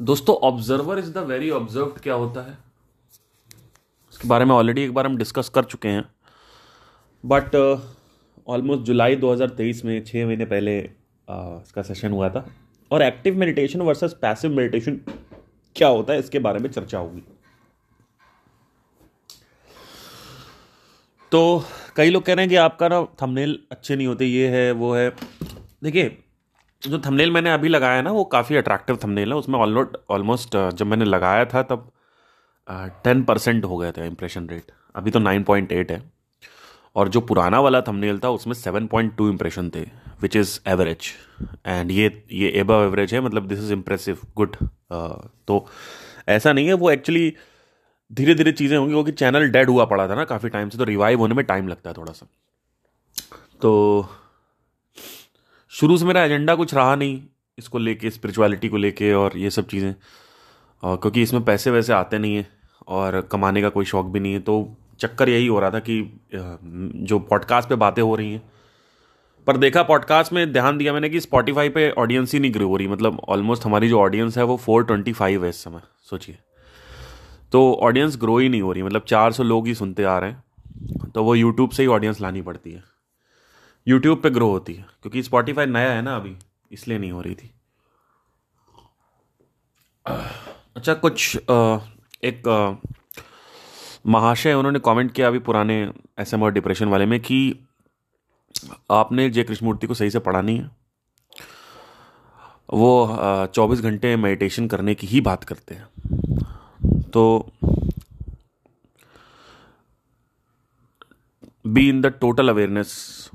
दोस्तों observer is the very observe क्या होता है? इसके बारे में ऑलरेडी एक बार हम डिस्कस कर चुके हैं। बट ऑलमोस्ट जुलाई 2023 में छः महीने पहले uh, इसका सेशन हुआ था। और active meditation versus passive meditation क्या होता है इसके बारे में चर्चा होगी। तो कई लोग कह रहे हैं कि आपका ना थंबनेल अच्छे नहीं होते ये है वो है। देखिए जो थंबनेल मैंने अभी लगाया ना, वो काफ़ी अट्रैक्टिव थंबनेल है। उसमें ऑलमोस्ट जब मैंने लगाया था तब टेन परसेंट हो गया था इम्प्रेशन रेट अभी तो नाइन पॉइंट एट है। और जो पुराना वाला थंबनेल था, उसमें सेवन पॉइंट टू इम्प्रेशन थे विच इज़ एवरेज एंड ये ये एबव एवरेज है मतलब दिस इज़ इम्प्रेसिव गुड तो ऐसा नहीं है, वो एक्चुअली धीरे धीरे चीज़ें होंगी, क्योंकि चैनल डेड हुआ पड़ा था ना काफ़ी टाइम से तो रिवाइव होने में टाइम लगता है थोड़ा सा। तो शुरू से मेरा एजेंडा कुछ रहा नहीं इसको लेके स्पिरिचुअलिटी को लेके और ये सब चीज़ें। क्योंकि इसमें पैसे वैसे आते नहीं हैं और कमाने का कोई शौक भी नहीं है। तो चक्कर यही हो रहा था कि जो पॉडकास्ट पे बातें हो रही हैं, पर देखा पॉडकास्ट में ध्यान दिया मैंने कि स्पॉटिफाई पे ऑडियंस ही नहीं ग्रो हो रही। मतलब ऑलमोस्ट हमारी जो ऑडियंस है वो फोर ट्वेंटी फाइव है इस समय, सोचिए। तो ऑडियंस ग्रो ही नहीं हो रही। मतलब चार सौ लोग ही सुनते आ रहे हैं तो वो यूट्यूब से ही ऑडियंस लानी पड़ती है। यूट्यूब पे ग्रो होती है, क्योंकि स्पॉटिफाई नया है ना अभी, इसलिए नहीं हो रही थी। अच्छा कुछ एक महाशय उन्होंने कमेंट किया अभी पुराने एस और डिप्रेशन वाले में कि आपने जय कृष्णमूर्ति को सही से पढ़ा नहीं है। वो चौबीस घंटे मेडिटेशन करने की ही बात करते हैं। तो be in the total awareness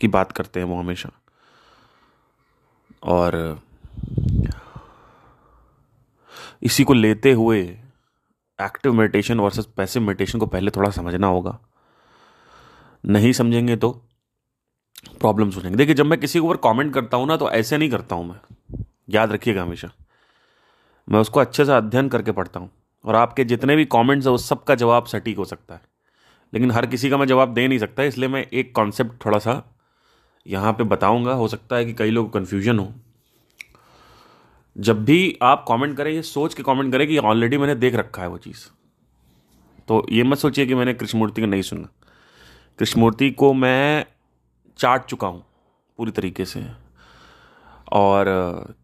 की बात करते हैं वो हमेशा। और इसी को लेते हुए active meditation versus passive meditation को पहले थोड़ा समझना होगा। नहीं समझेंगे तो प्रॉब्लम्स हो जाएँगे। देखिए, जब मैं किसी के ऊपर कमेंट करता हूँ ना तो ऐसे नहीं करता हूँ मैं। याद रखिएगा हमेशा। मैं उसको अच्छे से अध्ययन करके पढ़ता हूँ। और आपके जितने भी कमेंट्स हैं, उस सब का जवाब सटीक हो सकता है। लेकिन हर किसी का मैं जवाब दे नहीं सकता, इसलिए मैं एक कॉन्सेप्ट थोड़ा सा यहाँ पे बताऊँगा। हो सकता है कि कई लोग कन्फ्यूज़न हो। जब भी आप कमेंट करें, ये सोच के कमेंट करें कि ऑलरेडी मैंने देख रखा है वो चीज़। तो ये मत सोचिए कि मैंने कृष्णमूर्ति का नहीं सुना। कृष्णमूर्ति को मैं चाट चुका हूँ पूरी तरीके से। और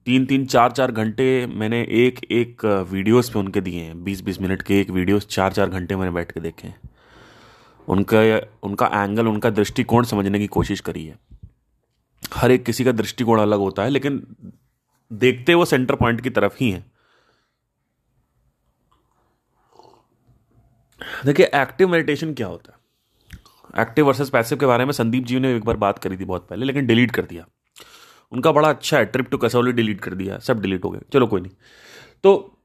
तीन तीन चार चार घंटे मैंने एक एक वीडियोस पे उनके दिए हैं। बीस बीस मिनट के एक वीडियोस चार चार घंटे मैंने बैठ के देखे हैं। उनका उनका एंगल उनका दृष्टिकोण समझने की कोशिश करी है। हर एक किसी का दृष्टिकोण अलग होता है, लेकिन देखते वो सेंटर पॉइंट की तरफ़ ही है। देखिए एक्टिव मेडिटेशन क्या होता है? एक्टिव वर्सेस पैसिव के बारे में संदीप जी ने एक बार बात करी थी बहुत पहले, लेकिन डिलीट कर दिया। उनका बड़ा अच्छा है ट्रिप टू कसौली डिलीट कर दिया, सब डिलीट हो गए। चलो कोई नहीं। तो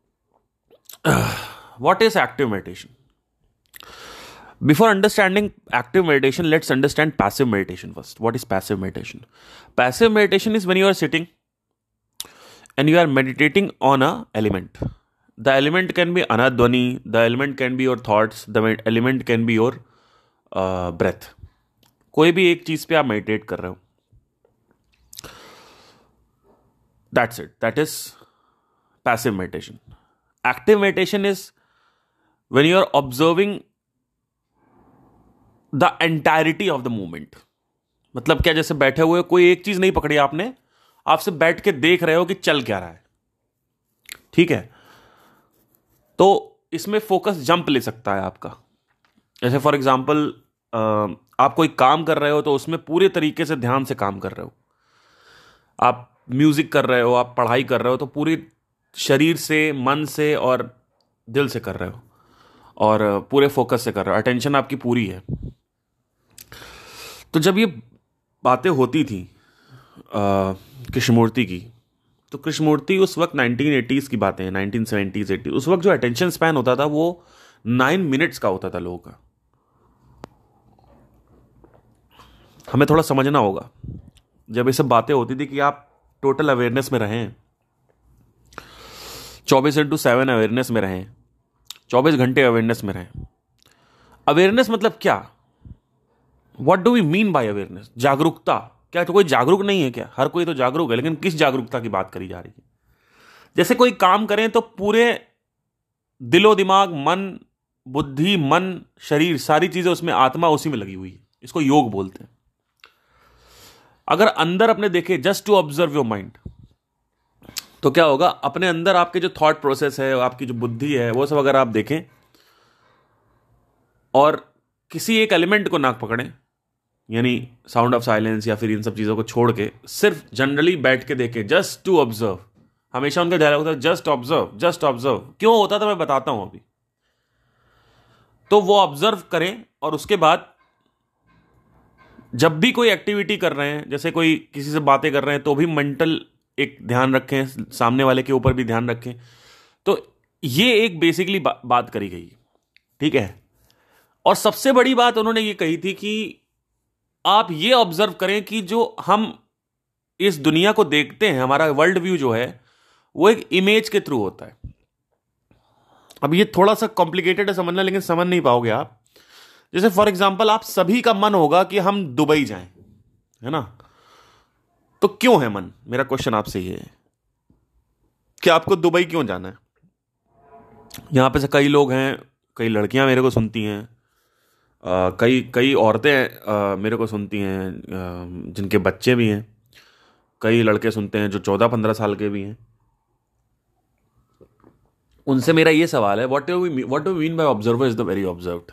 what is active meditation Before understanding active meditation, let's understand passive meditation first. What is passive meditation? Passive meditation is when you are sitting and you are meditating on a element. The element can be anadwani, the element can be your thoughts, the element can be your uh, breath. कोई भी एक चीज पे आप meditate कर रहे हो that's it that is passive meditation active meditation is when you are observing the entirety of the movement मतलब क्या जैसे बैठे हुए, कोई एक चीज़ नहीं पकड़ी आपने आपसे बैठ के देख रहे हो कि चल क्या रहा है। ठीक है? तो इसमें फोकस जंप ले सकता है आपका। जैसे फॉर एग्ज़ाम्पल आप कोई काम कर रहे हो तो उसमें पूरे तरीके से ध्यान से काम कर रहे हो। आप म्यूज़िक कर रहे हो, आप पढ़ाई कर रहे हो तो पूरी शरीर से, मन से और दिल से कर रहे हो। और पूरे फोकस से कर रहे हो। अटेंशन आपकी पूरी है। तो जब ये बातें होती थी कृष्णमूर्ति की तो कृष्णमूर्ति उस वक्त 1980s की बातें हैं 1970s 80 उस वक्त जो अटेंशन स्पैन होता था वो नाइन मिनट्स का होता था लोगों का। हमें थोड़ा समझना होगा, जब ये सब बातें होती थी कि आप टोटल अवेयरनेस में रहें, चौबीस इंटू सेवन अवेयरनेस में रहें, चौबीस घंटे अवेयरनेस में रहें। अवेयरनेस मतलब क्या? What do we mean by awareness जागरूकता। क्या तो कोई जागरूक नहीं है क्या? हर कोई तो जागरूक है, लेकिन किस जागरूकता की बात करी जा रही है? जैसे कोई काम करें तो पूरे दिलो दिमाग, मन, बुद्धि, मन, शरीर, सारी चीज़ें उसमें आत्मा उसी में लगी हुई है। इसको योग बोलते हैं। अगर अंदर अपने देखे just to observe your mind तो क्या होगा? अपने अंदर आपके जो थॉट प्रोसेस है, आपकी जो बुद्धि है, वो सब अगर आप देखें, और किसी एक एलिमेंट को नाक पकड़ें यानी साउंड ऑफ़ साइलेंस या फिर इन सब चीज़ों को छोड़ के सिर्फ़ जनरली बैठ के देखें जस्ट टू ऑब्ज़र्व हमेशा उनका डायलॉग होता है जस्ट ऑब्ज़र्व जस्ट ऑब्ज़र्व क्यों होता था मैं बताता हूँ अभी। तो वो ऑब्ज़र्व करें और उसके बाद जब भी कोई एक्टिविटी कर रहे हैं जैसे कोई किसी से बातें कर रहे हैं तो भी मेंटल एक ध्यान रखें सामने वाले के ऊपर भी ध्यान रखें। तो ये एक बेसिकली बा, बात करी गई। ठीक है? और सबसे बड़ी बात उन्होंने ये कही थी कि आप ये ऑब्ज़र्व करें कि जो हम इस दुनिया को देखते हैं, हमारा वर्ल्ड व्यू जो है, वो एक इमेज के थ्रू होता है। अब ये थोड़ा सा कॉम्प्लिकेटेड है समझना, लेकिन समझ नहीं पाओगे आप। जैसे फॉर एग्ज़ाम्पल आप सभी का मन होगा कि हम दुबई जाएँ, है ना? तो क्यों है मन? मेरा क्वेश्चन आपसे ये है। कि आपको दुबई क्यों जाना है? यहाँ पे से कई लोग हैं, कई लड़कियाँ मेरे को सुनती हैं। कई कई औरतें मेरे को सुनती हैं जिनके बच्चे भी हैं। कई लड़के सुनते हैं जो चौदह पंद्रह साल के भी हैं। उनसे मेरा ये सवाल है what you what you mean by observer is the very observe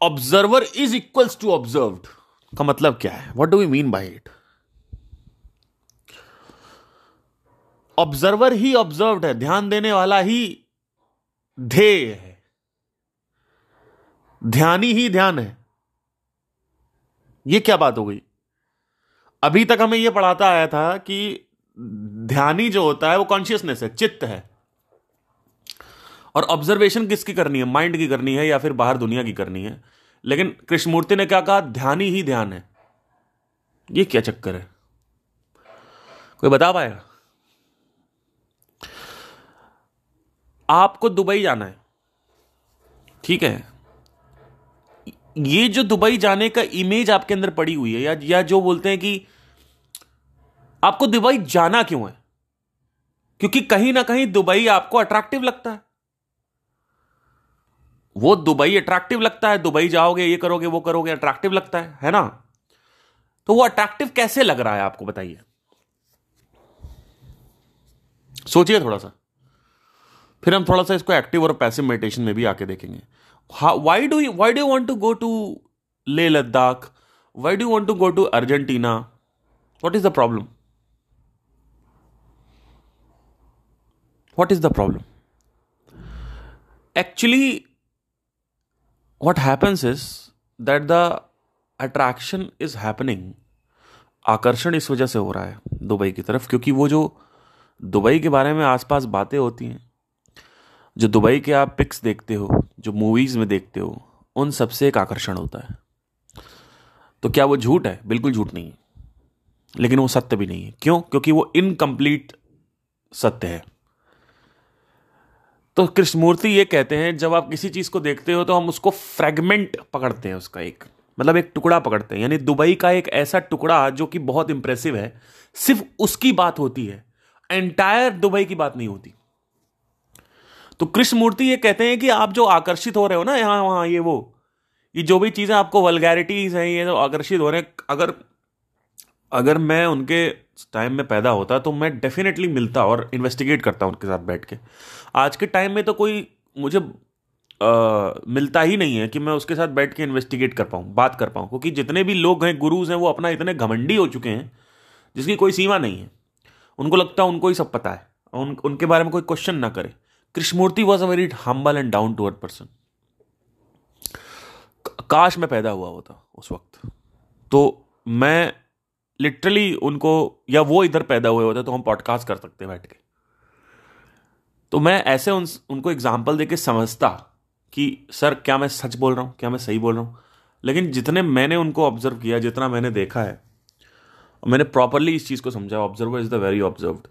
observer is equals to observe का मतलब क्या है? What do you mean by it observer he observe है, ध्यान देने वाला ही ध्येय है। ध्यानी ही ध्यान है। यह क्या बात हो गई? अभी तक हमें यह पढ़ाता आया था कि ध्यानी जो होता है वो कॉन्शियसनेस है, चित्त है। और ऑब्जर्वेशन किसकी करनी है? माइंड की करनी है या फिर बाहर दुनिया की करनी है? लेकिन कृष्णमूर्ति ने क्या कहा? ध्यानी ही ध्यान है। ये क्या चक्कर है? कोई बता पाएगा? आपको दुबई जाना है। ठीक है? ये जो दुबई जाने का इमेज आपके अंदर पड़ी हुई है, या या जो बोलते हैं कि आपको दुबई जाना क्यों है? क्योंकि कहीं ना कहीं दुबई आपको अट्रैक्टिव लगता है। वो दुबई अट्रैक्टिव लगता है, दुबई जाओगे, ये करोगे, वो करोगे अट्रैक्टिव लगता है है ना? तो वो अट्रैक्टिव कैसे लग रहा है आपको, बताइए। सोचिए थोड़ा सा। फिर हम थोड़ा सा इसको एक्टिव और पैसिव मेडिटेशन में भी आके देखेंगे। Why do why do want to go to Leh Ladakh why do want to go to Argentina what is the problem what is the problem actually what happens is that the attraction is happening आकर्षण इस वजह से हो रहा है, Dubai की तरफ़, क्योंकि वो जो दुबई के बारे में आसपास बातें होती हैं जो दुबई के आप पिक्स देखते हो, जो मूवीज़ में देखते हो, उन सबसे एक आकर्षण होता है। तो क्या वो झूठ है? बिल्कुल झूठ नहीं है। लेकिन वो सत्य भी नहीं है। क्यों? क्योंकि वो इनकम्प्लीट सत्य है। तो कृष्णमूर्ति ये कहते हैं, जब आप किसी चीज़ को देखते हो तो हम उसको फ्रेगमेंट पकड़ते हैं उसका एक मतलब एक टुकड़ा पकड़ते हैं। यानी दुबई का एक ऐसा टुकड़ा जो कि बहुत इंप्रेसिव है, सिर्फ़ उसकी बात होती है। एंटायर दुबई की बात नहीं होती। तो कृष्णमूर्ति ये कहते हैं कि आप जो आकर्षित हो रहे हो ना यहाँ वहाँ ये वो ये जो भी चीज़ें आपको वलगैरिटीज हैं ये जो आकर्षित हो रहे हैं अगर अगर मैं उनके टाइम में पैदा होता तो मैं डेफिनेटली मिलता और इन्वेस्टिगेट करता उनके साथ बैठ के। आज के टाइम में तो कोई मुझे आ, मिलता ही नहीं है कि मैं उसके साथ बैठ के इन्वेस्टिगेट कर पाऊँ बात कर पाऊँ क्योंकि जितने भी लोग हैं गुरुज हैं वो अपना इतने घमंडी हो चुके हैं जिसकी कोई सीमा नहीं है। उनको लगता है उनको ही सब पता है उन, उनके बारे में कोई क्वेश्चन ना करे। Krishnamurti was a very humble and down to earth person काश मैं पैदा हुआ होता उस वक्त। तो मैं लिटरली उनको, या वो इधर पैदा हुए होते तो हम पॉडकास्ट कर सकते बैठ के। तो मैं ऐसे उन, उनको एग्ज़ाम्पल देके समझता कि, सर, क्या मैं सच बोल रहा हूँ? क्या मैं सही बोल रहा हूँ? लेकिन जितने मैंने उनको ऑब्ज़र्व किया, जितना मैंने देखा है मैंने प्रॉपरली इस चीज़ को समझा observer is the very observe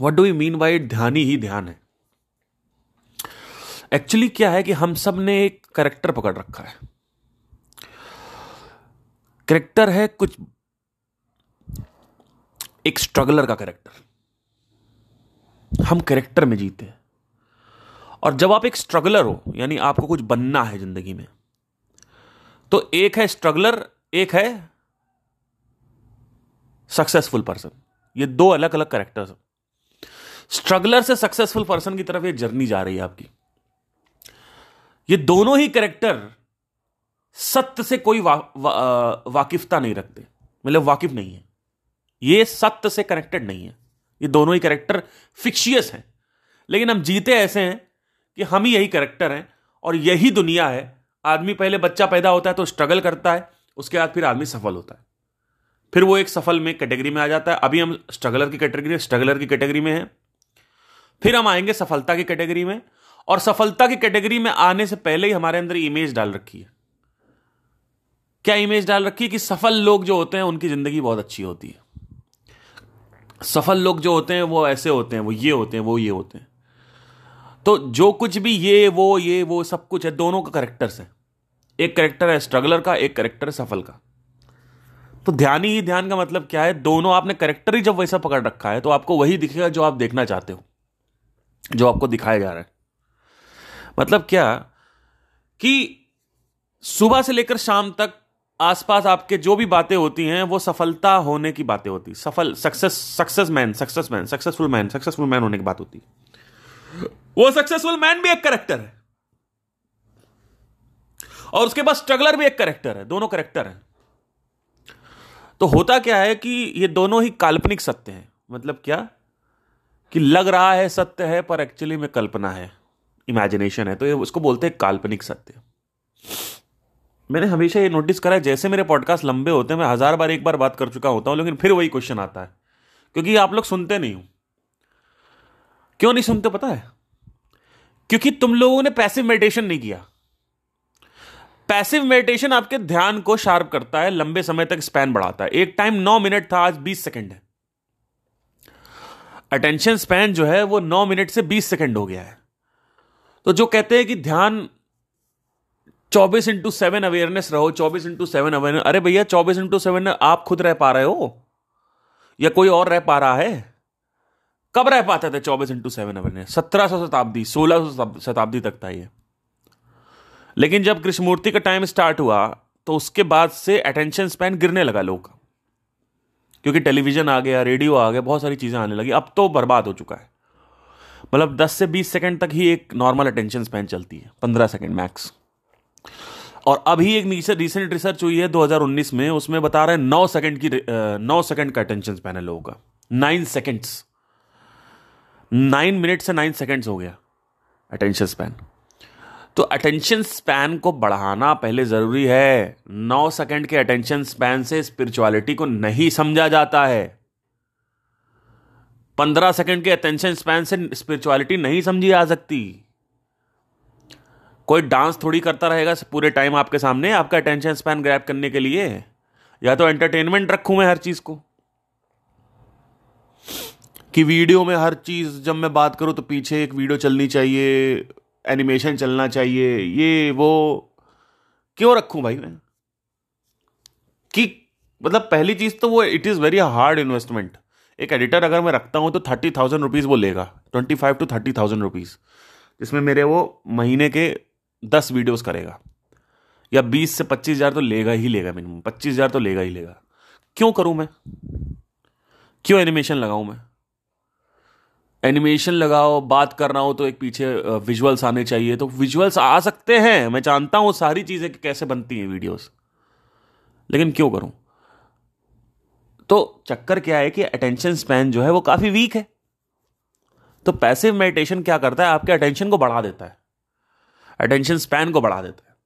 what do you mean by ध्यान ही ध्यान है? एक्चुअली क्या है कि हम सबने एक करेक्टर पकड़ रखा है। करेक्टर है कुछ एक स्ट्रगलर का करेक्टर हम कैरेक्टर में जीते हैं। और जब आप एक स्ट्रगलर हो, यानी आपको कुछ बनना है ज़िंदगी में तो एक है स्ट्रगलर एक है सक्सेसफुल पर्सन ये दो अलग अलग कैरेक्टर्स स्ट्रगलर से सक्सेसफुल पर्सन की तरफ़ ये जर्नी जा रही है आपकी। ये दोनों ही कैरेक्टर सत्य से कोई वा, वा, वाकिफता नहीं रखते। मतलब वाकिफ नहीं है। ये सत्य से कनेक्टेड नहीं है। ये दोनों ही कैरेक्टर फिक्शियस हैं। लेकिन हम जीते ऐसे हैं कि हम ही यही कैरेक्टर हैं और यही दुनिया है। आदमी पहले बच्चा पैदा होता है तो स्ट्रगल करता है उसके बाद फिर आदमी सफल होता है। फिर वो एक सफल में कैटेगरी में आ जाता है। अभी हम स्ट्रगलर की कैटेगरी स्ट्रगलर की कैटेगरी में हैं। फिर हम आएँगे सफलता की कैटेगरी में, और सफलता की कैटेगरी में आने से पहले ही हमारे अंदर इमेज डाल रखी है। क्या इमेज डाल रखी है कि सफल लोग जो होते हैं, उनकी ज़िंदगी बहुत अच्छी होती है। सफल लोग जो होते हैं, वो ऐसे होते हैं, वो ये होते हैं, वो ये होते हैं। तो जो कुछ भी ये, वो ये, वो, सब कुछ है, दोनों का करेक्टर्स है। एक करेक्टर है स्ट्रगलर का, एक करेक्टर है सफल का। तो ध्यान ही, ध्यान का मतलब क्या है? दोनों आपने करेक्टर ही जब वैसा पकड़ रखा है तो आपको वही दिखेगा जो आप देखना चाहते हो। जो आपको दिखाया जा रहा है। मतलब क्या कि सुबह से लेकर शाम तक आसपास आपके जो भी बातें होती हैं, वो सफलता होने की बातें होती सफल success success man success man successful man successful man होने की बात होती वो सक्सेसफुल मैन भी एक करेक्टर है। और उसके बाद स्ट्रगलर भी एक करेक्टर है, दोनों करेक्टर हैं। तो होता क्या है कि ये दोनों ही काल्पनिक सत्य हैं। मतलब क्या? कि लग रहा है, सत्य है, पर एक्चुअली में कल्पना है। इमेजिनेशन है। तो ये उसको बोलते हैं काल्पनिक सत्य। मैंने हमेशा ये नोटिस करा है, जैसे मेरे पॉडकास्ट लंबे होते हैं, मैं हज़ार बार एक बार बात कर चुका होता हूँ, लेकिन फिर वही क्वेश्चन आता है। क्योंकि आप लोग सुनते नहीं हो। क्यों नहीं सुनते, पता है? क्योंकि तुम लोगों ने पैसिव मेडिटेशन नहीं किया। पैसिव मेडिटेशन आपके ध्यान को शार्प करता है, लंबे समय तक स्पैन बढ़ाता है। एक टाइम नौ मिनट था, आज बीस सेकंड है। अटेंशन स्पैन जो है वो नौ मिनट से बीस सेकेंड हो गया है। तो जो कहते हैं कि ध्यान चौबीस इंटू सेवन अवेयरनेस रहो, चौबीस इंटू सेवन अवेयरनेस अरे भैया, चौबीस इंटू सेवन आप खुद रह पा रहे हो? या कोई और रह पा रहा है? कब रह पाते थे चौबीस इंटू सेवन अवेयरनेस सत्रह सौ शताब्दी, सोलह सौ शताब्दी तक था ये। लेकिन जब कृष्णमूर्ति का टाइम स्टार्ट हुआ तो उसके बाद से अटेंशन स्पैन गिरने लगा लोग क्योंकि टेलीविज़न आ गया, रेडियो आ गया, बहुत सारी चीज़ें आने लगी। अब तो बर्बाद हो चुका है। मतलब 10 से 20 सेकंड तक ही एक नॉर्मल अटेंशन स्पैन चलती है 15 सेकंड मैक्स और अभी एक रिसेंट रिसर्च हुई है 2019 में, उसमें बता रहे हैं नौ सेकंड की, नौ सेकंड का अटेंशन स्पैन है लोगों का। नाइन सेकंड्स नाइन मिनट से नाइन सेकंड्स हो गया अटेंशन स्पैन तो अटेंशन स्पैन को बढ़ाना पहले ज़रूरी है। नौ सेकंड के अटेंशन स्पैन से स्पिरिचुअलिटी को नहीं समझा जाता है। पंद्रह सेकंड के अटेंशन स्पैन से स्पिरिचुअलिटी नहीं समझी जा सकती। कोई डांस थोड़ी करता रहेगा पूरे टाइम आपके सामने आपका अटेंशन स्पैन ग्रैप करने के लिए। या तो एंटरटेनमेंट रखूँ मैं हर चीज़ को। कि वीडियो में हर चीज़ जब मैं बात करूँ तो पीछे एक वीडियो चलनी चाहिए एनिमेशन चलना चाहिए, ये, वो, क्यों रखूँ भाई मैं? कि मतलब पहली चीज़ तो वो it is very hard investment एक एडिटर अगर मैं रखता हूँ तो थर्टी थाउज़ेंड रुपीज़ वो लेगा twenty five to thirty thousand rupees जिसमें मेरे वो महीने के दस वीडियोस करेगा। या बीस से पच्चीस हज़ार तो लेगा ही लेगा मिनिमम पच्चीस हज़ार तो लेगा ही लेगा। क्यों करूँ मैं? क्यों एनिमेशन लगाऊँ मैं? एनिमेशन लगाओ, बात कर रहा हो तो एक पीछे विजुअल्स आने चाहिए। तो विजुअल्स आ सकते हैं, मैं जानता हूँ सारी चीज़ें कैसे बनती हैं वीडियोस लेकिन क्यों करूँ? तो चक्कर क्या है कि अटेंशन स्पैन जो है वो काफ़ी वीक है। तो पैसिव मेडिटेशन क्या करता है? आपके अटेंशन को बढ़ा देता है। अटेंशन स्पैन को बढ़ा देता है।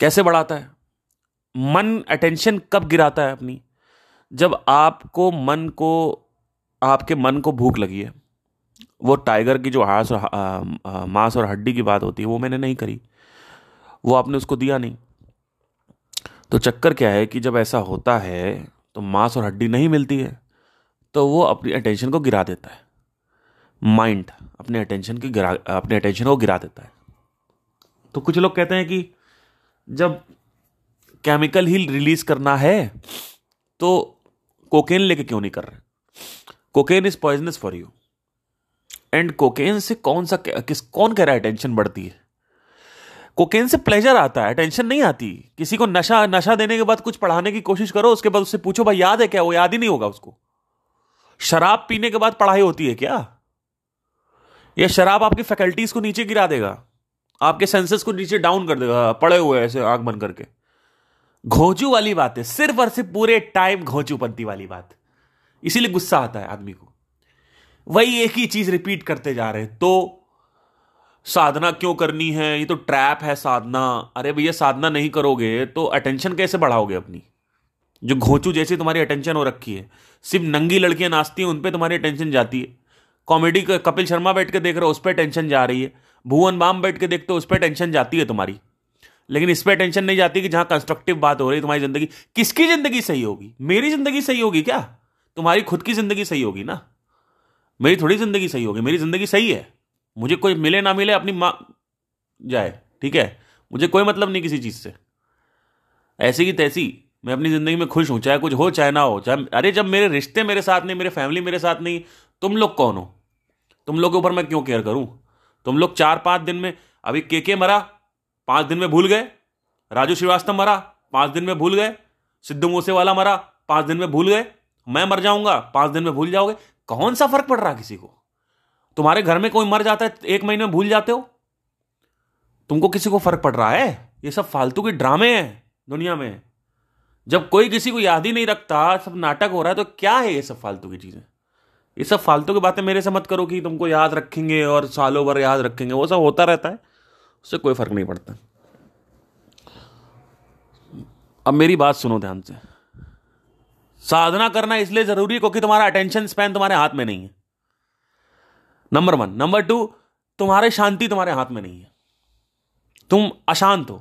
कैसे बढ़ाता है? मन अटेंशन कब गिराता है अपनी? जब आपको मन को आपके मन को भूख लगी है। वो टाइगर की जो हास और मांस और हड्डी की बात होती है, वो मैंने नहीं करी। वो आपने उसको दिया नहीं। तो चक्कर क्या है कि जब ऐसा होता है तो मांस और हड्डी नहीं मिलती है तो वो अपनी अटेंशन को गिरा देता है। माइंड अपने अटेंशन की गिरा, अपने अटेंशन को गिरा देता है। तो कुछ लोग कहते हैं कि जब केमिकल ही रिलीज़ करना है तो कोकेन लेके क्यों नहीं कर रहे? Cocaine is poisonous for you and cocaine से कौन सा किस, कौन कह रहा है टेंशन बढ़ती है? कोकेन से प्लेजर आता है टेंशन नहीं आती। किसी को नशा नशा देने के बाद कुछ पढ़ाने की कोशिश करो, उसके बाद उससे पूछो, भाई, याद है क्या? वो याद ही नहीं होगा उसको। शराब पीने के बाद पढ़ाई होती है क्या? यह शराब आपकी फैकल्टीज को नीचे गिरा देगा? आपके सेंसेस को नीचे डाउन कर देगा? पड़े हुए ऐसे आग बंद करके। घोचू वाली बात है। सिर्फ़ और सिर्फ़ पूरे टाइम घोचूपंती वाली बात। इसीलिए गुस्सा आता है आदमी को। वही एक ही चीज़ रिपीट करते जा रहे हैं तो साधना क्यों करनी है? ये तो ट्रैप है साधना। अरे भैया, साधना नहीं करोगे तो अटेंशन कैसे बढ़ाओगे अपनी? जो घोचू जैसी तुम्हारी अटेंशन हो रखी है। सिर्फ़ नंगी लड़कियाँ नाचती हैं उन पर तुम्हारी अटेंशन जाती है। कॉमेडी कपिल शर्मा बैठ के देख रहे हो, उस पर टेंशन जा रही है। भुवन बाम बैठ के देखते हो, उस पर टेंशन जाती है तुम्हारी। लेकिन इस पर टेंशन नहीं जाती कि जहाँ कंस्ट्रक्टिव बात हो रही है तुम्हारी ज़िंदगी। किसकी ज़िंदगी सही होगी? मेरी ज़िंदगी सही होगी क्या? तुम्हारी खुद की ज़िंदगी सही होगी ना? मेरी थोड़ी ज़िंदगी सही होगी। मेरी ज़िंदगी सही है। मुझे कोई मिले ना मिले, अपनी माँ जाए, ठीक है? मुझे कोई मतलब नहीं किसी चीज़ से। ऐसी की तैसी मैं अपनी ज़िंदगी में खुश हूँ, चाहे कुछ हो, चाहे ना हो, चाहे अरे जब मेरे रिश्ते मेरे साथ नहीं, मेरे फैमिली मेरे साथ नहीं, तुम लोग कौन हो? तुम लोग के ऊपर मैं क्यों केयर करूँ? तुम लोग चार पाँच दिन में, अभी के के मरा, पाँच दिन में भूल गए। राजू श्रीवास्तव मरा, पाँच दिन में भूल गए। सिद्धू मूसेवाला मरा, पाँच दिन में भूल गए। मैं मर जाऊँगा, पाँच दिन में भूल जाओगे। कौन सा फ़र्क पड़ रहा किसी को? तुम्हारे घर में कोई मर जाता है, एक महीने में भूल जाते हो? तुमको किसी को फ़र्क पड़ रहा है? ये सब फालतू के ड्रामे हैं दुनिया में। जब कोई किसी को याद ही नहीं रखता, सब नाटक हो रहा है तो क्या है ये सब फालतू की चीज़ें? ये सब फालतू की बातें मेरे से मत करो कि तुमको याद रखेंगे और सालों भर याद रखेंगे। वो सब होता रहता है, उससे कोई फ़र्क नहीं पड़ता। अब मेरी बात सुनो ध्यान से। साधना करना इसलिए ज़रूरी है क्योंकि तुम्हारा अटेंशन स्पैन तुम्हारे हाथ में नहीं है। नंबर वन नंबर टू तुम्हारे शांति तुम्हारे हाथ में नहीं है। तुम अशांत हो।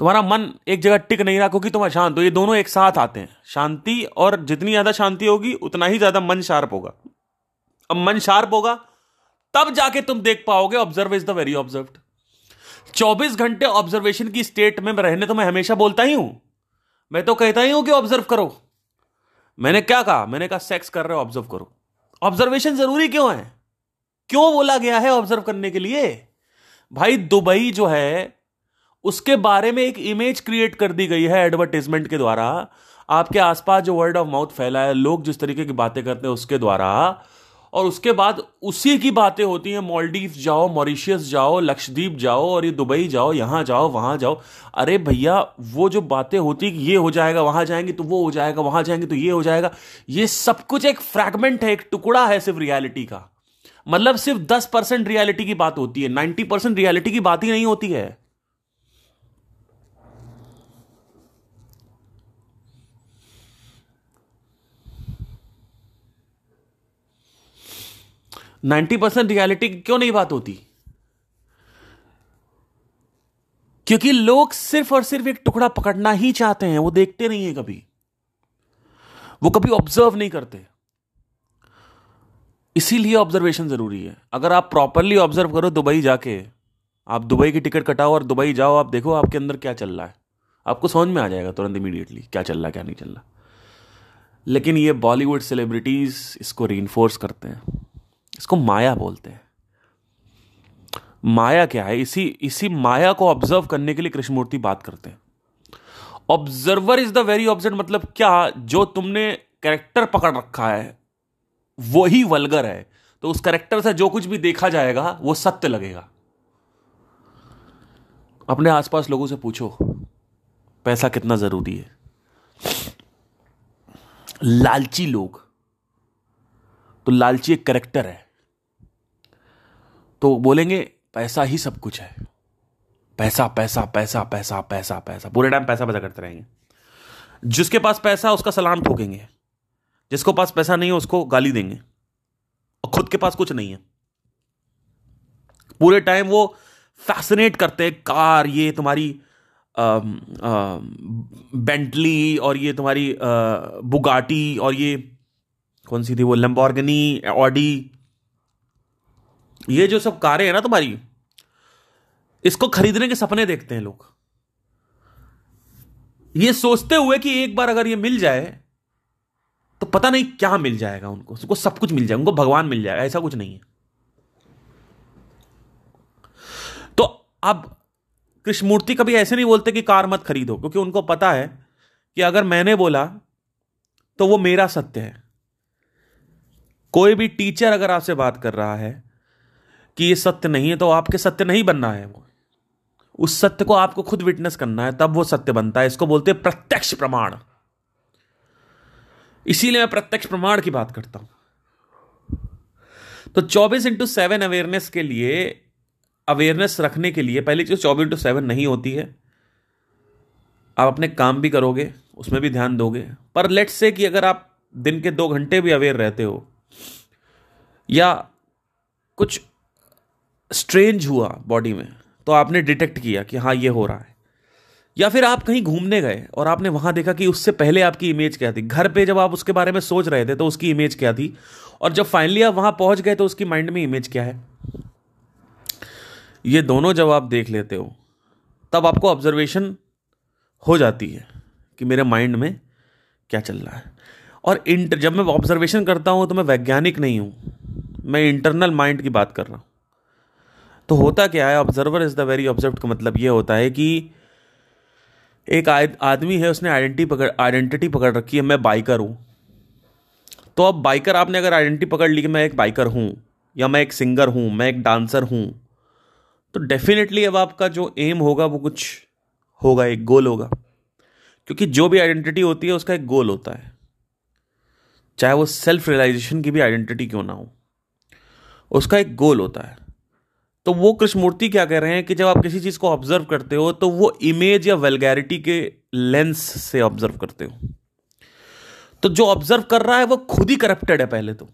तुम्हारा मन एक जगह टिक नहीं रहा क्योंकि तुम अशांत हो। ये दोनों एक साथ आते हैं। शांति और जितनी ज़्यादा शांति होगी, उतना ही ज़्यादा मन शार्प होगा। अब मन शार्प होगा, तब जाके तुम देख पाओगे observe is the very observe चौबीस घंटे ऑब्जर्वेशन की स्टेट में रहने तो मैं हमेशा बोलता ही हूँ। मैं तो कहता ही हूँ कि ऑब्ज़र्व करो। मैंने क्या कहा? मैंने कहा सेक्स कर रहे हो ऑब्ज़र्व करो। ऑब्जर्वेशन ज़रूरी क्यों है? क्यों बोला गया है ऑब्ज़र्व करने के लिए? भाई, दुबई जो है, उसके बारे में एक इमेज क्रिएट कर दी गई है एडवर्टीजमेंट के द्वारा। आपके आसपास जो वर्ड ऑफ़ माउथ फैला है, लोग जिस तरीके की बातें करते हैं, उसके द्वारा और उसके बाद उसी की बातें होती हैं मॉलडीव जाओ मॉरिशियस जाओ लक्षद्वीप जाओ और ये दुबई जाओ, यहाँ जाओ, वहाँ जाओ। अरे भैया, वो जो बातें होती कि ये हो जाएगा, वहाँ जाएँगे तो वो हो जाएगा, वहाँ जाएँगे तो ये हो जाएगा, ये सब कुछ एक फ्रैगमेंट है, एक टुकड़ा है सिर्फ़ रियलिटी का। मतलब सिर्फ़ दस परसेंट रियलिटी की बात होती है नाइन्टी परसेंट रियलिटी की बात ही नहीं होती है। नाइन्टी परसेंट रियलिटी क्यों नहीं बात होती? क्योंकि लोग सिर्फ़ और सिर्फ़ एक टुकड़ा पकड़ना ही चाहते हैं, वो देखते नहीं है कभी। वो कभी ऑब्ज़र्व नहीं करते। इसीलिए ऑब्जर्वेशन ज़रूरी है। अगर आप प्रॉपरली ऑब्ज़र्व करो दुबई जाके, आप दुबई की टिकट कटाओ और दुबई जाओ, आप देखो आपके अंदर क्या चल रहा है। आपको समझ में आ जाएगा तुरंत इमीडिएटली क्या चल रहा है, क्या नहीं चल रहा। लेकिन ये बॉलीवुड सेलिब्रिटीज इसको री करते हैं। इसको माया बोलते हैं। माया क्या है? इसी इसी माया को ऑब्ज़र्व करने के लिए कृष्णमूर्ति बात करते हैं। Observer is the very observe मतलब क्या जो तुमने कैरेक्टर पकड़ रखा है, वही वलगर है। तो उस कैरेक्टर से जो कुछ भी देखा जाएगा, वो सत्य लगेगा। अपने आसपास लोगों से पूछो, पैसा कितना ज़रूरी है? लालची लोग। तो लालची एक करेक्टर है। तो बोलेंगे, पैसा ही सब कुछ है। पैसा पैसा पैसा पैसा पैसा पैसा। पूरे टाइम पैसा पैसा करते रहेंगे। जिसके पास पैसा, उसका सलाम ठोकेंगे। जिसको पास पैसा नहीं है, उसको गाली देंगे। और खुद के पास कुछ नहीं है। पूरे टाइम वो फैसिनेट करते हैं, कार, ये तुम्हारी बेंटली और ये तुम्हारी बुगाटी और ये कौन सी थी वो? लंबोर्गनी ऑडी ये जो सब कारें हैं ना तुम्हारी, इसको खरीदने के सपने देखते हैं लोग। ये सोचते हुए कि एक बार अगर ये मिल जाए तो पता नहीं क्या मिल जाएगा उनको। उनको सब कुछ मिल जाएगा उनको भगवान मिल जाएगा, ऐसा कुछ नहीं है। तो अब कृष्णमूर्ति कभी ऐसे नहीं बोलते कि कार मत खरीदो, क्योंकि उनको पता है कि अगर मैंने बोला तो वो मेरा सत्य है। कोई भी टीचर अगर आपसे बात कर रहा है कि ये सत्य नहीं है तो आपके सत्य नहीं बनना है वो। उस सत्य को आपको खुद विटनेस करना है, तब वो सत्य बनता है। इसको बोलते हैं प्रत्यक्ष प्रमाण। इसीलिए मैं प्रत्यक्ष प्रमाण की बात करता हूँ। तो 24 इंटू सेवन अवेयरनेस के लिए अवेयरनेस रखने के लिए, पहली चीज़ चौबीस इंटू सेवन नहीं होती है। आप अपने काम भी करोगे, उसमें भी ध्यान दोगे। पर लेट्स से कि अगर आप दिन के दो घंटे भी अवेयर रहते हो या कुछ स्ट्रेंज हुआ बॉडी में तो आपने डिटेक्ट किया कि हाँ ये हो रहा है। या फिर आप कहीं घूमने गए और आपने वहाँ देखा कि उससे पहले आपकी इमेज क्या थी? घर पे जब आप उसके बारे में सोच रहे थे तो उसकी इमेज क्या थी? और जब फाइनली आप वहाँ पहुँच गए तो उसकी माइंड में इमेज क्या है? ये दोनों जब आप देख लेते हो, तब आपको ऑब्जर्वेशन हो जाती है कि मेरे माइंड में क्या चल रहा है। और इंटर जब मैं ऑब्जर्वेशन करता हूँ तो मैं वैज्ञानिक नहीं हूँ। मैं इंटरनल माइंड की बात कर रहा हूँ। तो होता क्या है observer is the very observe का मतलब ये होता है कि एक आदमी है, उसने आइडेंटिटी पकड़ आइडेंटिटी पकड़ रखी है, मैं बाइकर हूँ। तो अब बाइकर आपने अगर आइडेंटिटी पकड़ ली कि मैं एक बाइकर हूँ, या मैं एक सिंगर हूँ, मैं एक डांसर हूँ तो डेफिनेटली अब आपका जो एम होगा, वो कुछ होगा, एक गोल होगा। क्योंकि जो भी आइडेंटिटी होती है, उसका एक गोल होता है। चाहे वो सेल्फ रियलाइजेशन की भी आइडेंटिटी क्यों ना हो। उसका एक गोल होता है। तो वो कृष्णमूर्ति क्या कह रहे हैं कि जब आप किसी चीज़ को ऑब्ज़र्व करते हो तो वो इमेज या वेलगैरिटी के लेंस से ऑब्ज़र्व करते हो। तो जो ऑब्ज़र्व कर रहा है, वो खुद ही करप्टेड है पहले तो।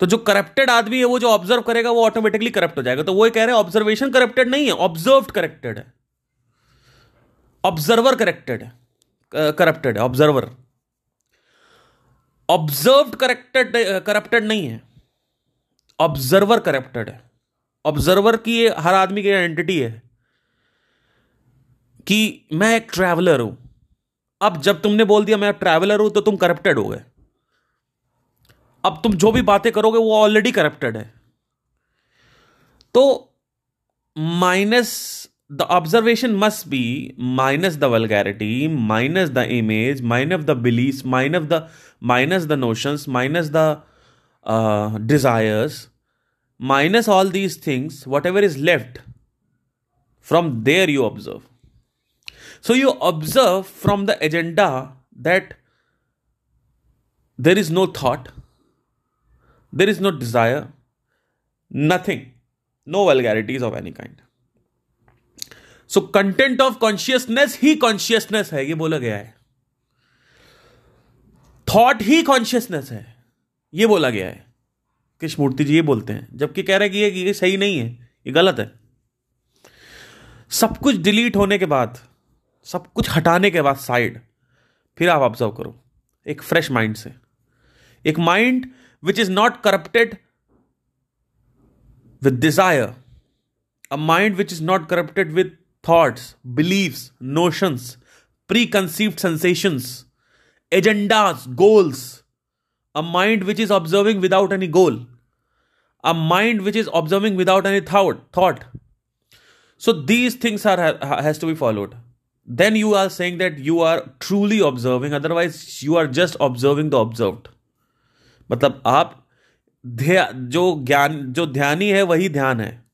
तो जो करप्टेड आदमी है, वो जो ऑब्ज़र्व करेगा, वो ऑटोमेटिकली करप्ट हो जाएगा। तो वो कह रहे हैं ऑब्जर्वेशन करप्टेड नहीं है ऑब्ज़र्व करेक्टेड है। ऑब्जर्वर करेक्टेड है करप्टेड है ऑब्जर्वर ऑब्ज़र्व करेक्टेड करप्टेड नहीं है। ऑब्जर्वर करप्टेड है। ऑब्जर्वर की ये हर आदमी की आइडेंटिटी है कि मैं एक ट्रैवलर हूँ। अब जब तुमने बोल दिया मैं ट्रैवलर हूँ तो तुम करप्टेड हो गए। अब तुम जो भी बातें करोगे, वो ऑलरेडी करप्टेड है। तो minus the observation must be minus the vulgarity minus the image minus the belief minus the minus the notions minus the Desires minus all these things, whatever is left, from there you observe. So you observe from the agenda that there is no thought, there is no desire, nothing, no vulgarities of any kind. So content of consciousness he consciousness है ये बोला गया है thought ही consciousness है ये बोला गया है। कृष्णमूर्ति जी ये बोलते हैं जबकि कह रहे हैं कि ये, ये सही नहीं है ये गलत है। सब कुछ डिलीट होने के बाद सब कुछ हटाने के बाद साइड फिर आप ऑब्ज़र्व करो एक फ्रेश माइंड से। एक mind which is not corrupted with desire a mind which is not corrupted with thoughts beliefs notions preconceived sensations agendas goals a mind which is observing without any goal a mind which is observing without any thought thought so these things are has to be followed then you are saying that you are truly observing otherwise you are just observing the observed मतलब आप जो ज्ञान जो ध्यानी है वही ध्यान है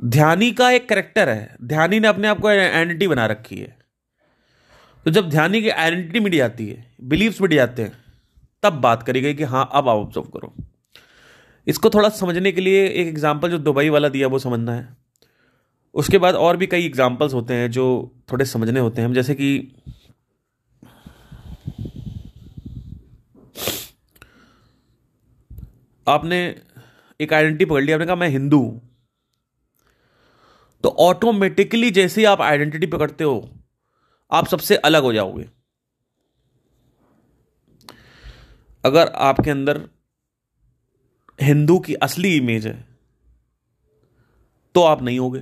ध्यानी का एक करेक्टर है ध्यानी ने अपने आप को आइडेंटिटी बना रखी है तो जब ध्यानी की आइडेंटिटी मिट जाती है बिलीव्स मिट जाते हैं, तब बात करी गई कि हाँ अब आप ऑब्ज़र्व करो। इसको थोड़ा समझने के लिए एक एग्ज़ाम्पल जो दुबई वाला दिया, वो समझना है। उसके बाद और भी कई एग्जाम्पल्स होते हैं जो थोड़े समझने होते हैं। जैसे कि आपने एक आइडेंटिटी पकड़ लिया, आपने कहा, मैं हिंदू हूँ। तो ऑटोमेटिकली जैसे ही आप आइडेंटिटी पकड़ते हो आप सबसे अलग हो जाओगे। अगर आपके अंदर हिंदू की असली इमेज है तो आप नहीं होगे।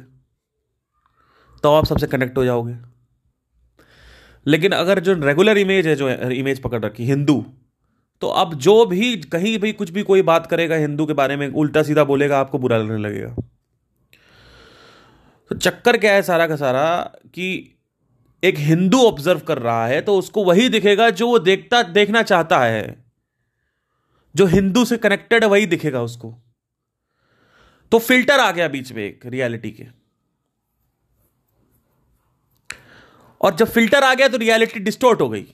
तो आप सबसे कनेक्ट हो जाओगे। लेकिन अगर जो रेगुलर इमेज है, जो इमेज पकड़ रखी, हिंदू तो अब जो भी, कहीं भी कुछ भी कोई बात करेगा हिंदू के बारे में, उल्टा सीधा बोलेगा, आपको बुरा लगने लगेगा। तो चक्कर क्या है सारा का सारा कि एक हिंदू ऑब्ज़र्व कर रहा है तो उसको वही दिखेगा जो वो देखता, देखना चाहता है। जो हिंदू से कनेक्टेड है, वही दिखेगा उसको। तो फ़िल्टर आ गया बीच में एक रियलिटी के। और जब फ़िल्टर आ गया तो रियलिटी डिस्टोर्ट हो गई।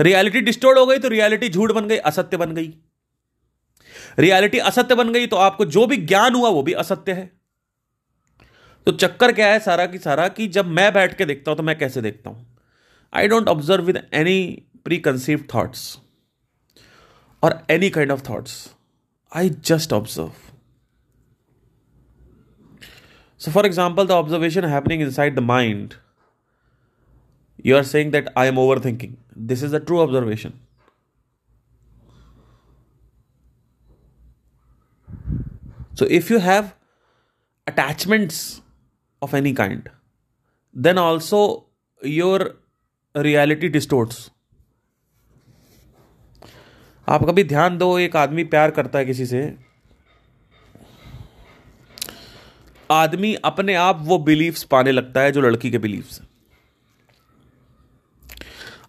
रियलिटी डिस्टोर्ट हो गई तो रियलिटी झूठ बन गई, असत्य बन गई। रियलिटी असत्य बन गई तो आपको जो भी ज्ञान हुआ, वो भी असत्य है। तो चक्कर क्या है सारा की सारा कि जब मैं बैठ के देखता हूँ तो मैं कैसे देखता हूँ? I don't observe with any preconceived thoughts और any kind of thoughts I just observe so for example the observation happening inside the mind you are saying that I am overthinking this is the true observation so if you have attachments of any kind, then also your reality distorts. आप कभी ध्यान दो एक आदमी प्यार करता है किसी से। आदमी अपने आप वो बिलीव्स पाने लगता है जो लड़की के बिलीव्स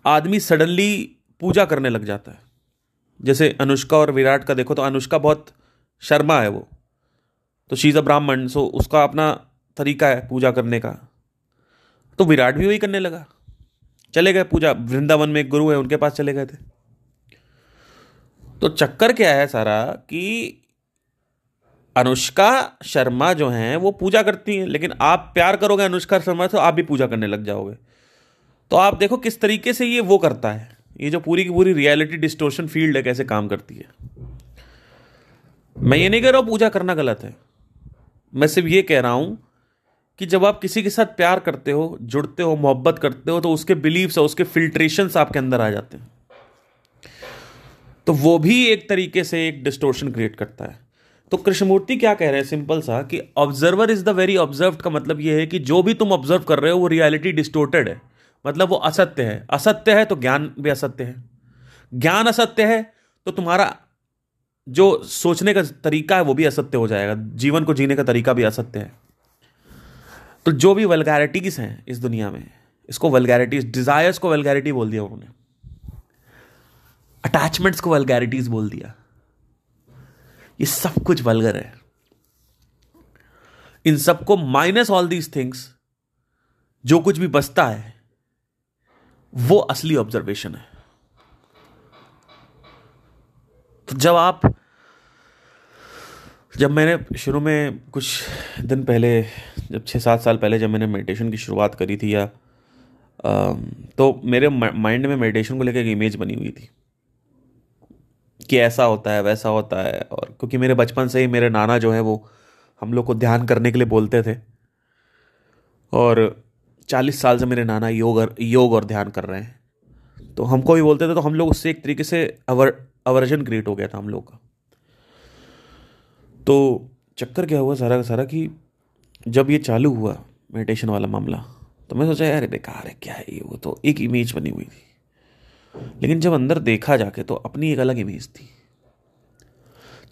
आदमी सडनली पूजा करने लग जाता है। जैसे अनुष्का और विराट का देखो तो अनुष्का बहुत शर्मा है वो। तो शीज अ ब्राह्मण सो उसका अपना तरीका है पूजा करने का। तो विराट भी वही करने लगा। चले गए पूजा। वृंदावन में एक गुरु है, उनके पास चले गए थे। तो चक्कर क्या है सारा कि अनुष्का शर्मा जो हैं, वो पूजा करती हैं, लेकिन आप प्यार करोगे अनुष्का शर्मा तो आप भी पूजा करने लग जाओगे। तो आप देखो किस तरीके से ये वो करता है। ये जो पूरी की पूरी रियलिटी डिस्टोर्शन फ़ील्ड है, कैसे काम करती है। मैं ये नहीं कह रहा हूँ पूजा करना गलत है। मैं सिर्फ़ ये कह रहा हूँ कि जब आप किसी के साथ प्यार करते हो, जुड़ते हो, मोहब्बत करते हो तो उसके बिलीव्स और उसके फिल्ट्रेशन आपके अंदर आ जाते हैं। तो वो भी एक तरीके से एक डिस्टोर्शन क्रिएट करता है। तो कृष्णमूर्ति क्या कह रहे हैं? सिंपल सा कि observer is the very observe का मतलब ये है कि जो भी तुम ऑब्ज़र्व कर रहे हो, वो रियलिटी डिस्टोर्टेड है। मतलब वो असत्य है। असत्य है तो ज्ञान भी असत्य है। ज्ञान असत्य है तो तुम्हारा जो सोचने का तरीका है, वो भी असत्य हो जाएगा। जीवन को जीने का तरीका भी असत्य है। तो जो भी वलगैरिटीज हैं इस दुनिया में, इसको वलगैरिटीज डिजायर्स को वलगैरिटी बोल दिया उन्होंने। अटैचमेंट्स को वलगैरिटीज बोल दिया। ये सब कुछ वलगर है। इन सबको माइनस ऑल दीज थिंग्स जो कुछ भी बचता है, वो असली ऑब्जर्वेशन है। तो जब आप जब मैंने शुरू में कुछ दिन पहले, जब छः सात साल पहले जब मैंने मेडिटेशन की शुरुआत करी थी या तो मेरे माइंड में मेडिटेशन को लेकर एक इमेज बनी हुई थी। कि ऐसा होता है, वैसा होता है, और क्योंकि मेरे बचपन से ही मेरे नाना जो है वो हम लोग को ध्यान करने के लिए बोलते थे। और चालीस साल से मेरे नाना योग और योग और ध्यान कर रहे हैं। तो हमको भी बोलते थे तो हम लोग उससे एक तरीके से अवर अवर्जन क्रिएट हो गया था हम लोग का। तो चक्कर क्या हुआ सारा का सारा कि जब ये चालू हुआ मेडिटेशन वाला मामला तो मैं सोचा यार बेकार है, क्या है ये? वो तो एक इमेज बनी हुई थी। लेकिन जब अंदर देखा जाके तो अपनी एक अलग इमेज थी।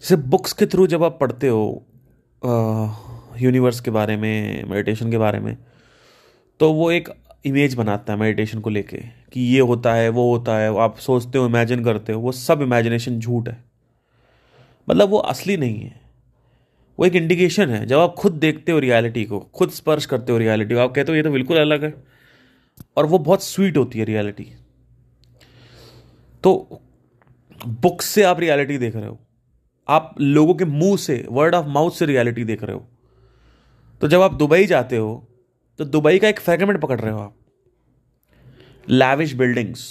जैसे बुक्स के थ्रू जब आप पढ़ते हो यूनिवर्स के बारे में मेडिटेशन के बारे में तो वो एक इमेज बनाता है मेडिटेशन को लेके, कि ये होता है, वो होता है, आप सोचते हो इमेजिन करते हो, वो सब इमेजिनेशन झूठ है। मतलब वो असली नहीं है। वो एक इंडिकेशन है, जब आप खुद देखते हो रियलिटी को, खुद स्पर्श करते हो रियलिटी को, आप कहते हो ये तो बिल्कुल अलग है। और वो बहुत स्वीट होती है रियलिटी तो बुक से आप रियलिटी देख रहे हो। आप लोगों के मुँह से वर्ड ऑफ़ माउथ से रियलिटी देख रहे हो। तो जब आप दुबई जाते हो तो दुबई का एक फ्रेगमेंट पकड़ रहे हो आप। लैविश बिल्डिंग्स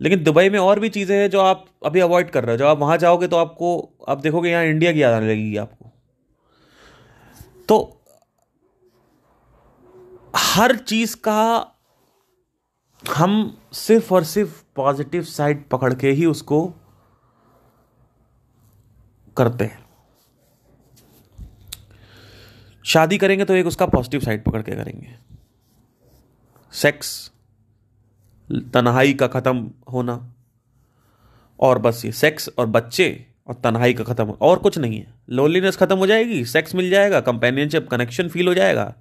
लेकिन दुबई में और भी चीज़ें हैं जो आप अभी अवॉइड कर रहे हो। जब आप वहाँ जाओगे तो आपको, आप देखोगे यहाँ इंडिया की याद आने लगेगी आपको। तो हर चीज़ का हम सिर्फ़ और सिर्फ़ पॉजिटिव साइड पकड़ के ही उसको करते हैं। शादी करेंगे तो एक उसका पॉजिटिव साइड पकड़ के करेंगे। सेक्स, तन्हाई का ख़त्म होना, और बस ये सेक्स और बच्चे और तन्हाई का ख़त्म और कुछ नहीं है। लोनलीनेस ख़त्म हो जाएगी सेक्स मिल जाएगा कंपेनियनशिप कनेक्शन फील हो जाएगा।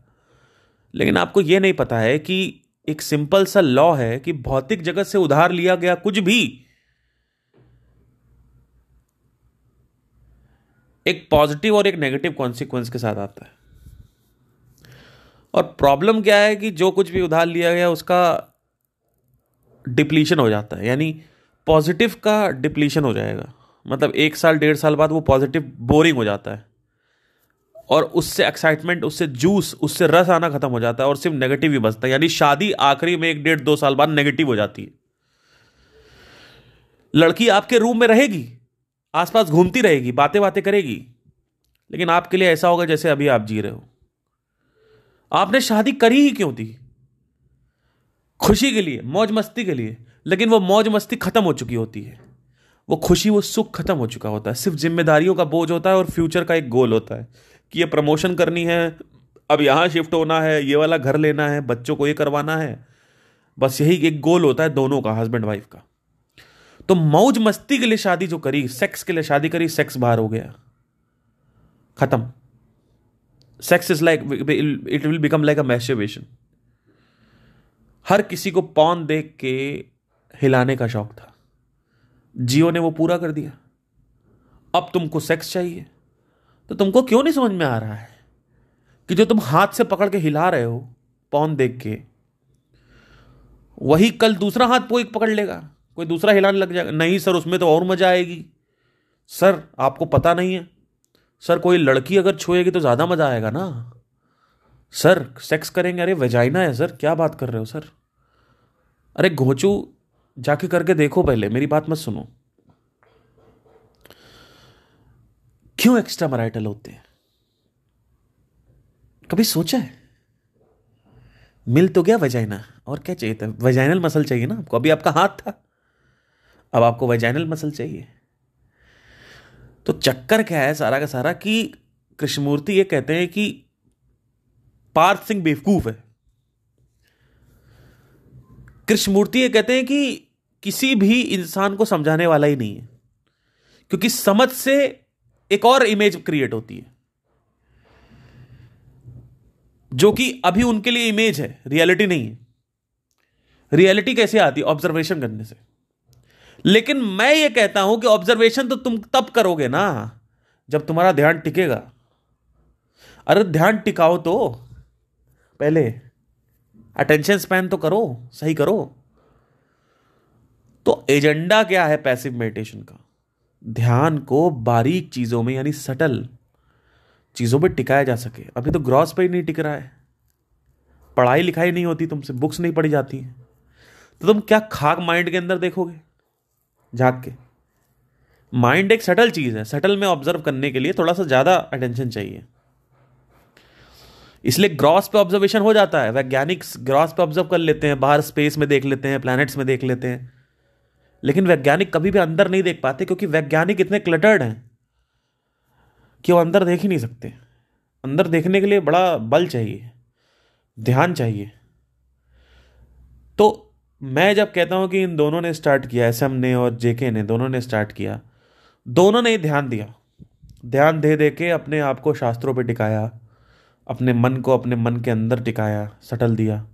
लेकिन आपको ये नहीं पता है कि एक सिंपल सा लॉ है कि भौतिक जगत से उधार लिया गया कुछ भी। एक पॉजिटिव और एक नेगेटिव कॉन्सिक्वेंस के साथ आता है। और प्रॉब्लम क्या है कि जो कुछ भी उधार लिया गया, उसका डिप्लीशन हो जाता है। यानी पॉजिटिव का डिप्लीशन हो जाएगा। मतलब एक साल, डेढ़ साल बाद वो पॉजिटिव बोरिंग हो जाता है। और उससे एक्साइटमेंट उससे जूस उससे रस आना खत्म हो जाता है और सिर्फ़ नेगेटिव ही बचता है। यानी शादी आखिरी में एक डेढ़, दो साल बाद नेगेटिव हो जाती है। लड़की आपके रूम में रहेगी, आसपास घूमती रहेगी, बातें बातें करेगी। लेकिन आपके लिए ऐसा होगा जैसे अभी आप जी रहे हो। आपने शादी करी ही क्यों थी? खुशी के लिए, मौज मस्ती के लिए। लेकिन वो मौज मस्ती खत्म हो चुकी होती है। वो खुशी, वो सुख खत्म हो चुका होता है। सिर्फ़ जिम्मेदारियों का बोझ होता है और फ्यूचर का एक गोल होता है कि ये प्रमोशन करनी है, अब यहाँ शिफ्ट होना है, ये वाला घर लेना है, बच्चों को ये करवाना है। बस यही एक गोल होता है दोनों का हस्बैंड वाइफ का। तो मौज मस्ती के लिए शादी जो करी सेक्स के लिए शादी करी सेक्स बाहर हो गया। खत्म। Sex is like it will become like a masturbation हर किसी को पौन देख के हिलाने का शौक था। जियो ने वो पूरा कर दिया। अब तुमको सेक्स चाहिए। तो तुमको क्यों नहीं समझ में आ रहा है कि जो तुम हाथ से पकड़ के हिला रहे हो, पौन देख के, वही कल दूसरा हाथ कोई पकड़ लेगा। कोई दूसरा हिलाने लग जाएगा। नहीं, सर, उसमें तो और मज़ा आएगी। सर, आपको पता नहीं है। सर, कोई लड़की अगर छुएगी तो ज़्यादा मज़ा आएगा ना। सर सेक्स करेंगे। अरे वेजाइना है, सर। क्या बात कर रहे हो, सर? अरे, घोचू जाके करके देखो पहले, मेरी बात मत सुनो। क्यों एक्स्ट्रा मराइटल होते हैं? कभी सोचा है? मिल तो गया वजाइना और क्या चाहिए था? वजाइनल मसल चाहिए ना आपको? अभी आपका हाथ था। अब आपको वजाइनल मसल चाहिए। तो चक्कर क्या है सारा का सारा कि कृष्णमूर्ति ये कहते हैं कि पार्थ सिंह बेवकूफ़ है। कृष्णमूर्ति ये कहते हैं कि किसी भी इंसान को समझाने वाला ही नहीं है। क्योंकि समझ से एक और इमेज क्रिएट होती है। जो कि अभी उनके लिए इमेज है रियलिटी नहीं है। रियलिटी कैसे आती है? ऑब्जर्वेशन करने से। लेकिन मैं ये कहता हूँ कि ऑब्जर्वेशन तो तुम तब करोगे ना, जब तुम्हारा ध्यान टिकेगा। अरे ध्यान टिकाओ तो पहले। अटेंशन स्पैन तो करो, सही करो। तो एजेंडा क्या है पैसिव मेडिटेशन का? ध्यान को बारीक चीज़ों में, यानी सटल चीज़ों पे टिकाया जा सके। अभी तो ग्रॉस पे ही नहीं टिक रहा है। पढ़ाई लिखाई नहीं होती तुमसे, बुक्स नहीं पढ़ी जाती हैं। तो तुम क्या खाक माइंड के अंदर देखोगे? झाक के। माइंड एक सटल चीज़ है। सटल में ऑब्ज़र्व करने के लिए थोड़ा सा ज़्यादा अटेंशन चाहिए। इसलिए ग्रॉस पे ऑब्जर्वेशन हो जाता है। वैज्ञानिक ग्रॉस पे ऑब्ज़र्व कर लेते हैं, बाहर स्पेस में देख लेते हैं, प्लैनेट्स में देख लेते हैं। लेकिन वैज्ञानिक कभी भी अंदर नहीं देख पाते क्योंकि वैज्ञानिक इतने क्लटर्ड हैं कि वो अंदर देख ही नहीं सकते। अंदर देखने के लिए बड़ा बल चाहिए, ध्यान चाहिए। तो मैं जब कहता हूँ कि इन दोनों ने स्टार्ट किया एस एम ने और जेके ने, दोनों ने स्टार्ट किया, दोनों ने ध्यान दिया। ध्यान दे दे के अपने आप को शास्त्रों पे टिकाया, अपने मन को अपने मन के अंदर टिकाया, सटल दिया,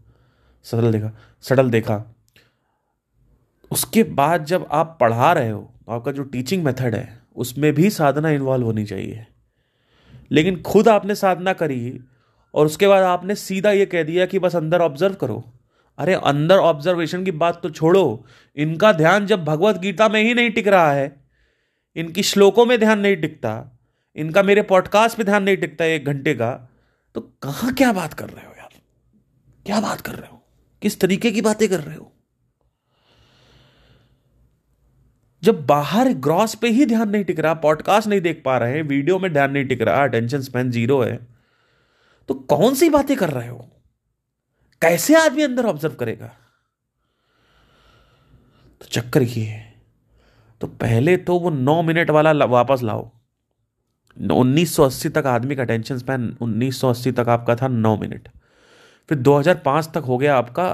सटल देखा सटल देखा। उसके बाद जब आप पढ़ा रहे हो तो आपका जो टीचिंग मेथड है, उसमें भी साधना इन्वॉल्व होनी चाहिए। लेकिन खुद आपने साधना करी और उसके बाद आपने सीधा ये कह दिया कि बस अंदर ऑब्ज़र्व करो। अरे, अंदर ऑब्जर्वेशन की बात तो छोड़ो। इनका ध्यान जब भगवत गीता में ही नहीं टिक रहा है, इनकी श्लोकों में ध्यान नहीं टिकता, इनका मेरे पॉडकास्ट पे ध्यान नहीं टिकता एक घंटे का तो कहाँ क्या बात कर रहे हो यार? क्या बात कर रहे हो? किस तरीके की बातें कर रहे हो? जब बाहर ग्रॉस पे ही ध्यान नहीं टिक रहा, पॉडकास्ट नहीं देख पा रहे हैं वीडियो में ध्यान नहीं टिक रहा अटेंशन स्पेन ज़ीरो है तो कौन सी बातें कर रहे हो? कैसे आदमी अंदर ऑब्ज़र्व करेगा? तो चक्कर ये है तो पहले तो वो नौ मिनट वाला वापस लाओ। 1980 तक आदमी का टेंशन स्पैन 1980 तक आपका था नौ मिनट। फिर 2005 तक हो गया आपका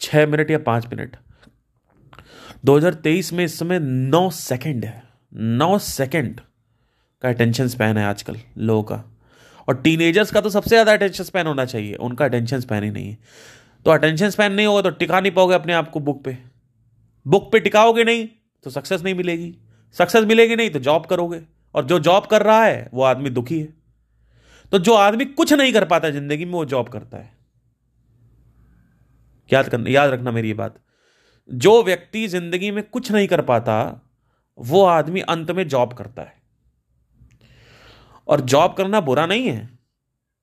छः मिनट या पाँच मिनट। 2023 में इस समय नौ सेकंड है। नौ सेकंड का अटेंशन स्पैन है आजकल लोगों का। और टीनेजर्स का तो सबसे ज़्यादा अटेंशन स्पैन होना चाहिए। उनका अटेंशन स्पैन ही नहीं है। तो अटेंशन स्पैन नहीं होगा तो टिका नहीं पाओगे अपने आप को बुक पे। बुक पे टिकाओगे नहीं तो सक्सेस नहीं मिलेगी। सक्सेस मिलेगी नहीं तो जॉब करोगे। और जो जॉब कर रहा है, वो आदमी दुखी है। तो जो आदमी कुछ नहीं कर पाता ज़िंदगी में, वो जॉब करता है। याद करना, याद रखना मेरी ये बात। जो व्यक्ति ज़िंदगी में कुछ नहीं कर पाता, वो आदमी अंत में जॉब करता है। और जॉब करना बुरा नहीं है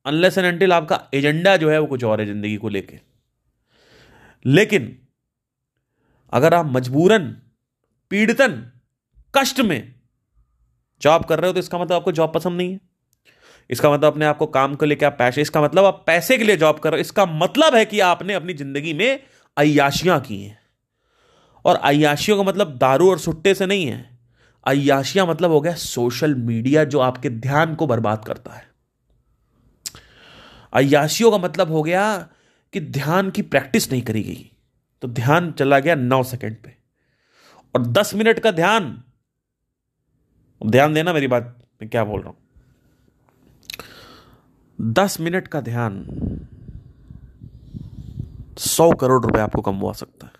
अनलेस एंड अनटिल आपका एजेंडा जो है वो कुछ और है ज़िंदगी को लेके। लेकिन, अगर आप मजबूरन, पीड़ितन, कष्ट में जॉब कर रहे हो तो इसका मतलब आपको जॉब पसंद नहीं है। इसका मतलब अपने आपको काम को लेकर आप पैसे, इसका मतलब आप पैसे के लिए जॉब कर रहे हो, इसका मतलब है कि आपने अपनी ज़िंदगी में अयाशियाँ की हैं। और अयाशियों का मतलब दारू और सुट्टे से नहीं है। अयाशियाँ मतलब हो गया सोशल मीडिया जो आपके ध्यान को बर्बाद करता है। अयाशियों का मतलब हो गया कि ध्यान की प्रैक्टिस नहीं करी गई। तो ध्यान चला गया नौ सेकंड पे। और दस मिनट का ध्यान। ध्यान देना मेरी बात, मैं क्या बोल रहा हूँ। दस मिनट का ध्यान सौ करोड़ रुपए आपको कमवा सकता है।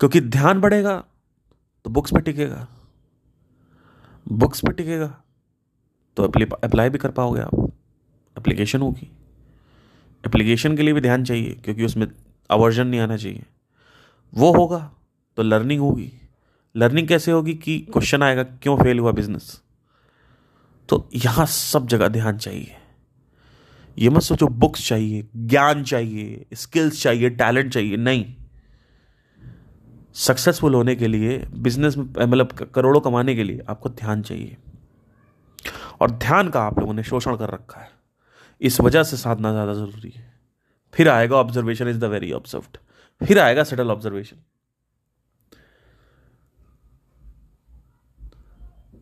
क्योंकि ध्यान बढ़ेगा तो बुक्स पे टिकेगा। बुक्स पे टिकेगा तो अप्लाई भी कर पाओगे आप। एप्लीकेशन होगी। एप्लीकेशन के लिए भी ध्यान चाहिए, क्योंकि उसमें अवर्जन नहीं आना चाहिए। वो होगा तो लर्निंग होगी। लर्निंग कैसे होगी कि क्वेश्चन आएगा, क्यों फेल हुआ बिज़नेस तो यहाँ सब जगह ध्यान चाहिए। ये मत सोचो बुक्स चाहिए, ज्ञान चाहिए स्किल्स चाहिए टैलेंट चाहिए, नहीं। सक्सेसफुल होने के लिए बिज़नेस में मतलब करोड़ों कमाने के लिए आपको ध्यान चाहिए। और ध्यान का आप लोगों ने शोषण कर रखा है। इस वजह से साधना ज़्यादा ज़रूरी है। फिर आएगा observation is the very observed फिर आएगा सेटल ऑब्जर्वेशन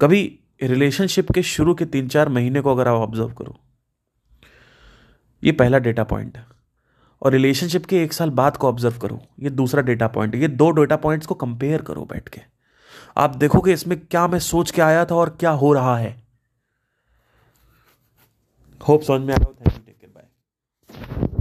कभी रिलेशनशिप के शुरू के तीन चार महीने को अगर आप ऑब्ज़र्व करो, ये पहला डेटा पॉइंट है। और रिलेशनशिप के एक साल बाद को ऑब्ज़र्व करो। ये दूसरा डेटा पॉइंट ये दो डेटा पॉइंट्स को कंपेयर करो बैठ के। आप देखोगे इसमें क्या मैं सोच के आया था और क्या हो रहा है। होप समझ में आया थैंक यू